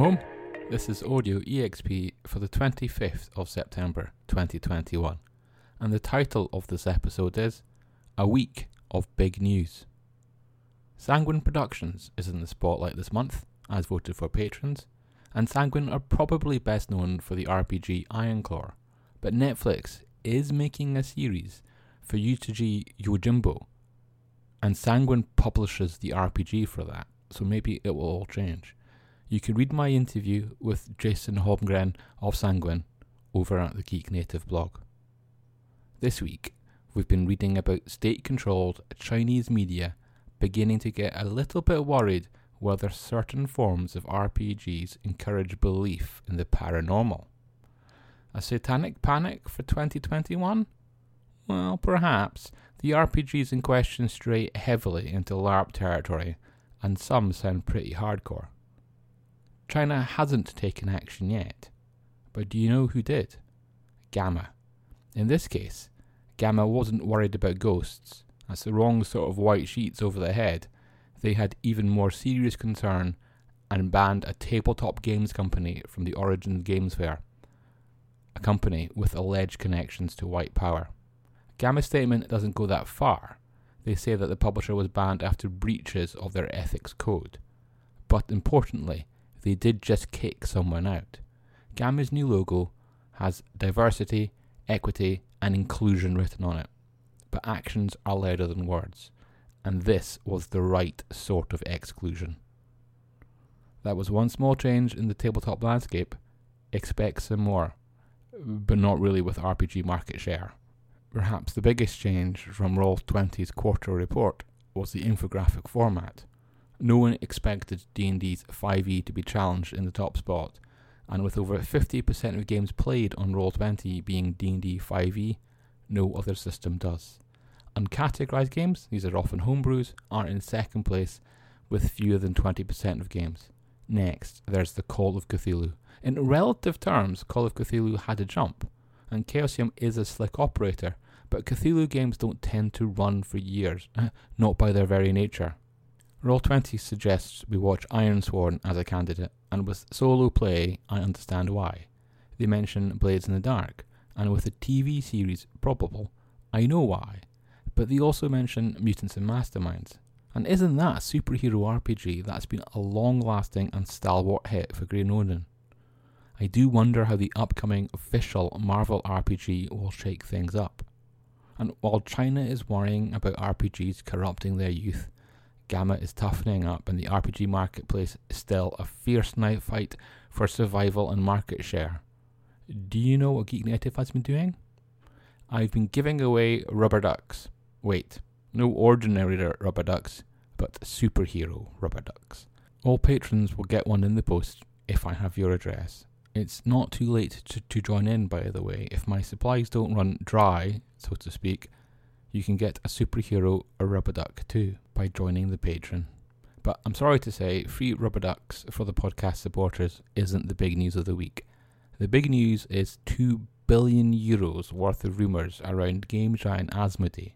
home. This is Audio EXP for the 25th of September 2021, and the title of this episode is A Week of Big News. Sanguine Productions is in the spotlight this month, as voted for patrons, and Sanguine are probably best known for the RPG Ironclaw, but Netflix is making a series for Usagi Yojimbo, and Sanguine publishes the RPG for that, so maybe it will all change. You can read my interview with Jason Holmgren of Sanguine over at the Geek Native blog. This week, we've been reading about state controlled Chinese media beginning to get a little bit worried whether certain forms of RPGs encourage belief in the paranormal. A satanic panic for 2021? Well, perhaps. The RPGs in question stray heavily into LARP territory, and some sound pretty hardcore. China hasn't taken action yet, but do you know who did? GAMA. In this case, GAMA wasn't worried about ghosts, that's the wrong sort of white sheets over the head. They had even more serious concern and banned a tabletop games company from the Origins Games Fair, a company with alleged connections to white power. GAMA's statement doesn't go that far. They say that the publisher was banned after breaches of their ethics code. But importantly, they did just kick someone out. GAMA's new logo has diversity, equity, and inclusion written on it. But actions are louder than words, and this was the right sort of exclusion. That was one small change in the tabletop landscape. Expect some more, but not really with RPG market share. Perhaps the biggest change from Roll20's quarter report was the infographic format. No one expected D&D's 5e to be challenged in the top spot, and with over 50% of games played on Roll20 being D&D 5e, no other system does. Uncategorized games, these are often homebrews, are in second place with fewer than 20% of games. Next, there's the Call of Cthulhu. In relative terms, Call of Cthulhu had a jump and Chaosium is a slick operator, but Cthulhu games don't tend to run for years, not by their very nature. Roll20 suggests we watch Ironsworn as a candidate, and with solo play, I understand why. They mention Blades in the Dark, and with the TV series Probable, I know why. But they also mention Mutants and Masterminds. And isn't that a superhero RPG that's been a long lasting and stalwart hit for Green Ronin? I do wonder how the upcoming official Marvel RPG will shake things up. And while China is worrying about RPGs corrupting their youth, GAMA is toughening up, and the RPG marketplace is still a fierce knife fight for survival and market share. Do you know what Geek Native has been doing? I've been giving away rubber ducks. Wait, no ordinary rubber ducks, but superhero rubber ducks. All patrons will get one in the post if I have your address. It's not too late to, to join in, by the way. If my supplies don't run dry, so to speak, you can get a superhero a rubber duck too by joining the patron. But I'm sorry to say, free rubber ducks for the podcast supporters isn't the big news of the week. The big news is 2 billion euros worth of rumours around game giant Asmodee.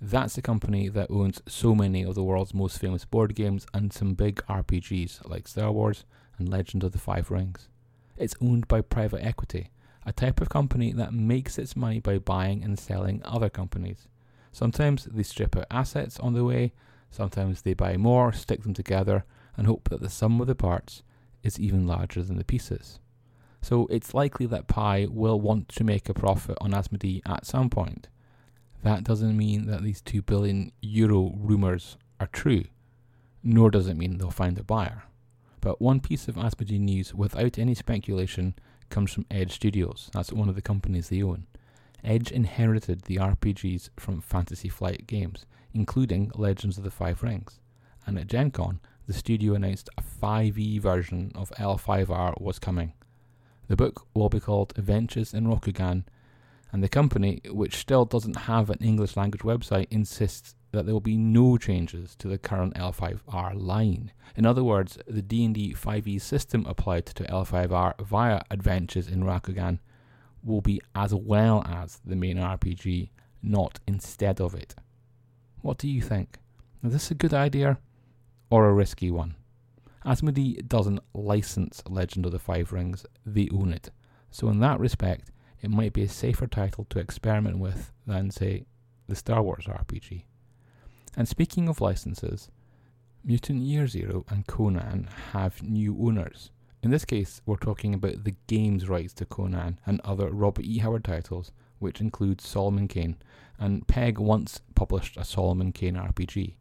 That's the company that owns so many of the world's most famous board games and some big RPGs like Star Wars and Legend of the Five Rings. It's owned by private equity, a type of company that makes its money by buying and selling other companies. Sometimes they strip out assets on the way, sometimes they buy more, stick them together, and hope that the sum of the parts is even larger than the pieces. So it's likely that PAI will want to make a profit on Asmodee at some point. That doesn't mean that these 2 billion euro rumours are true, nor does it mean they'll find a buyer. But one piece of Asmodee news without any speculation comes from Edge Studios. That's one of the companies they own. Edge inherited the RPGs from Fantasy Flight Games, including Legends of the Five Rings. And at Gen Con, the studio announced a 5e version of L5R was coming. The book will be called Adventures in Rokugan, and the company, which still doesn't have an English language website, insists that there will be no changes to the current L5R line. In other words, the D&D 5e system applied to L5R via Adventures in Rokugan will be as well as the main RPG, not instead of it. What do you think? Is this a good idea or a risky one? Asmodee doesn't license Legend of the Five Rings, they own it. So, in that respect, it might be a safer title to experiment with than, say, the Star Wars RPG. And speaking of licenses, Mutant Year Zero and Conan have new owners. In this case, we're talking about the games rights to Conan and other Robert E. Howard titles, which include Solomon Kane, and Peg once published a Solomon Kane RPG.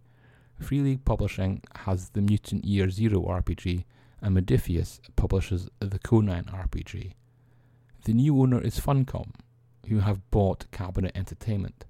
Free League Publishing has the Mutant Year Zero RPG, and Modiphius publishes the Conan RPG. The new owner is Funcom, who have bought Cabinet Entertainment.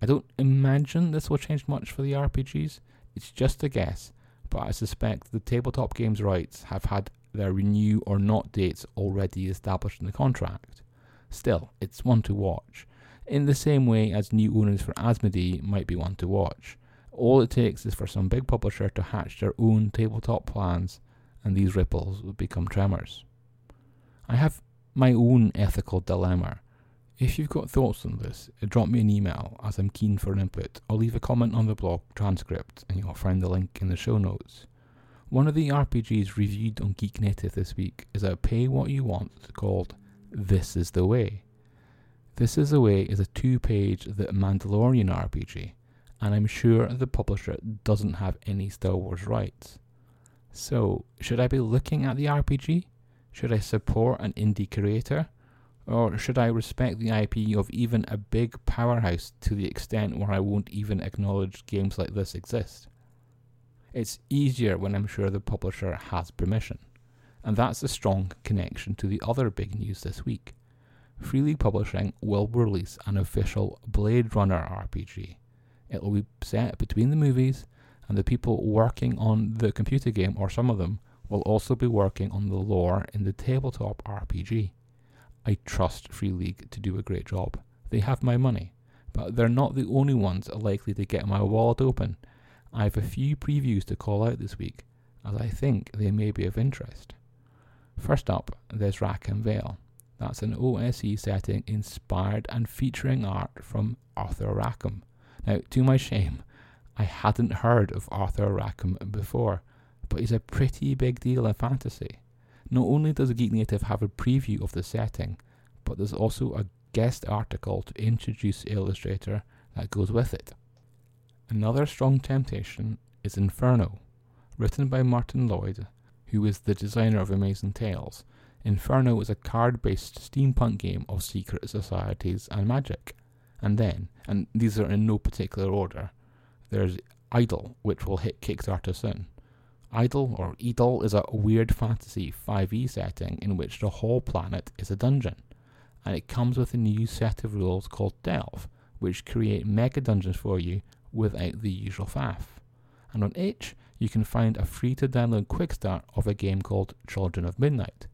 I don't imagine this will change much for the RPGs, it's just a guess, but I suspect the tabletop games rights have had their renew or not dates already established in the contract. Still, it's one to watch, in the same way as new owners for Asmodee might be one to watch. All it takes is for some big publisher to hatch their own tabletop plans, and these ripples will become tremors. I have my own ethical dilemma. If you've got thoughts on this, drop me an email as I'm keen for an input, or leave a comment on the blog transcript, and you'll find the link in the show notes. One of the RPGs reviewed on Geek Native this week is a pay what you want called This is the Way. This is the Way is a two page The Mandalorian RPG, and I'm sure the publisher doesn't have any Star Wars rights. So, should I be looking at the RPG? Should I support an indie creator? Or should I respect the IP of even a big powerhouse to the extent where I won't even acknowledge games like this exist? It's easier when I'm sure the publisher has permission. And that's a strong connection to the other big news this week. Free League Publishing will release an official Blade Runner RPG. It will be set between the movies, and the people working on the computer game, or some of them, will also be working on the lore in the tabletop RPG. I trust Free League to do a great job. They have my money, but they're not the only ones likely to get my wallet open. I have a few previews to call out this week, as I think they may be of interest. First up, there's Rackham Vale. That's an OSE setting inspired and featuring art from Arthur Rackham. Now, to my shame, I hadn't heard of Arthur Rackham before, but he's a pretty big deal in fantasy. Not only does Geek Native have a preview of the setting, but there's also a guest article to introduce Illustrator that goes with it. Another strong temptation is Inferno, written by Martin Lloyd, who is the designer of Amazing Tales. Inferno is a card based steampunk game of secret societies and magic. And then, and these are in no particular order, there's Idle, which will hit Kickstarter soon. Idle or Idle is a weird fantasy 5e setting in which the whole planet is a dungeon, and it comes with a new set of rules called Delve, which create mega dungeons for you without the usual faff. And on itch, you can find a free to download quick start of a game called Children of Midnight.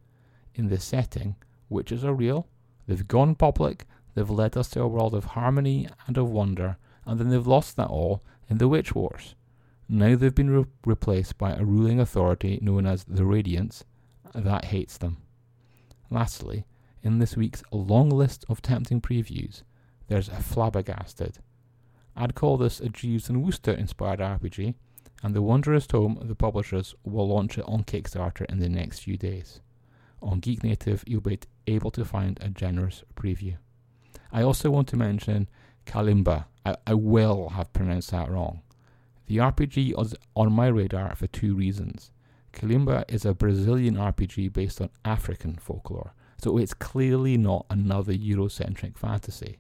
In this setting, witches are real, they've gone public, they've led us to a world of harmony and of wonder, and then they've lost that all in the Witch Wars. Now they've been re- replaced by a ruling authority known as the Radiance that hates them. Lastly, in this week's long list of tempting previews, there's a Flabbergasted. I'd call this a Jeeves and Wooster inspired RPG, and the Wondrous Tome, the publishers, will launch it on Kickstarter in the next few days. On Geek Native, you'll be able to find a generous preview. I also want to mention Kalimba. I, I will have pronounced that wrong. The RPG is on my radar for two reasons. Kalimba is a Brazilian RPG based on African folklore, so it's clearly not another Eurocentric fantasy.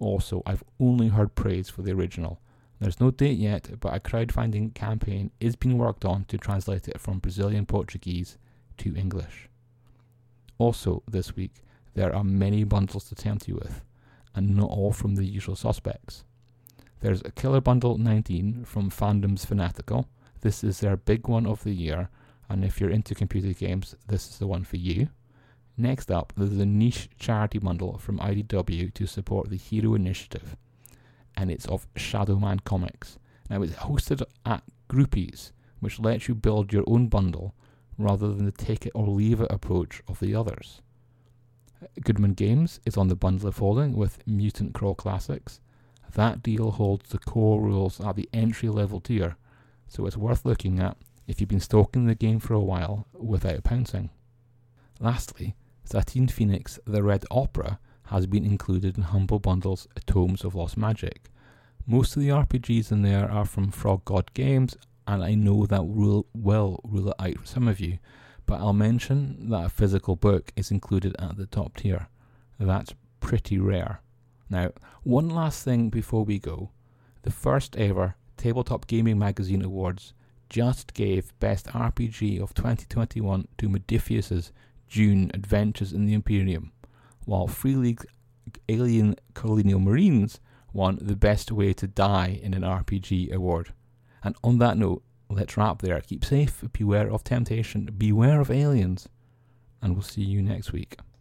Also, I've only heard praise for the original. There's no date yet, but a crowdfunding campaign is being worked on to translate it from Brazilian Portuguese to English. Also, this week, there are many bundles to tempt you with, and not all from the usual suspects. There's a Killer Bundle 19 from Fandoms Fanatical. This is their big one of the year, and if you're into computer games, this is the one for you. Next up, there's a niche charity bundle from IDW to support the Hero Initiative, and it's of Shadowman Comics. Now, it's hosted at Groupees, which lets you build your own bundle rather than the take it or leave it approach of the others. Goodman Games is on the Bundle of Holding with Mutant Crawl Classics, that deal holds the core rules at the entry level tier, so it's worth looking at if you've been stalking the game for a while without pouncing. Lastly, Satine Phoenix The Red Opera has been included in Humble Bundle's Tomes of Lost Magic. Most of the RPGs in there are from Frog God Games, and I know that will, will rule it out for some of you, but I'll mention that a physical book is included at the top tier. That's pretty rare. Now, one last thing before we go. The first ever Tabletop Gaming Magazine Awards just gave Best RPG of 2021 to Modiphius's Dune Adventures in the Imperium, while Free League's Alien Colonial Marines won the Best Way to Die in an RPG award. And on that note, let's wrap there. Keep safe, beware of temptation, beware of aliens, and we'll see you next week.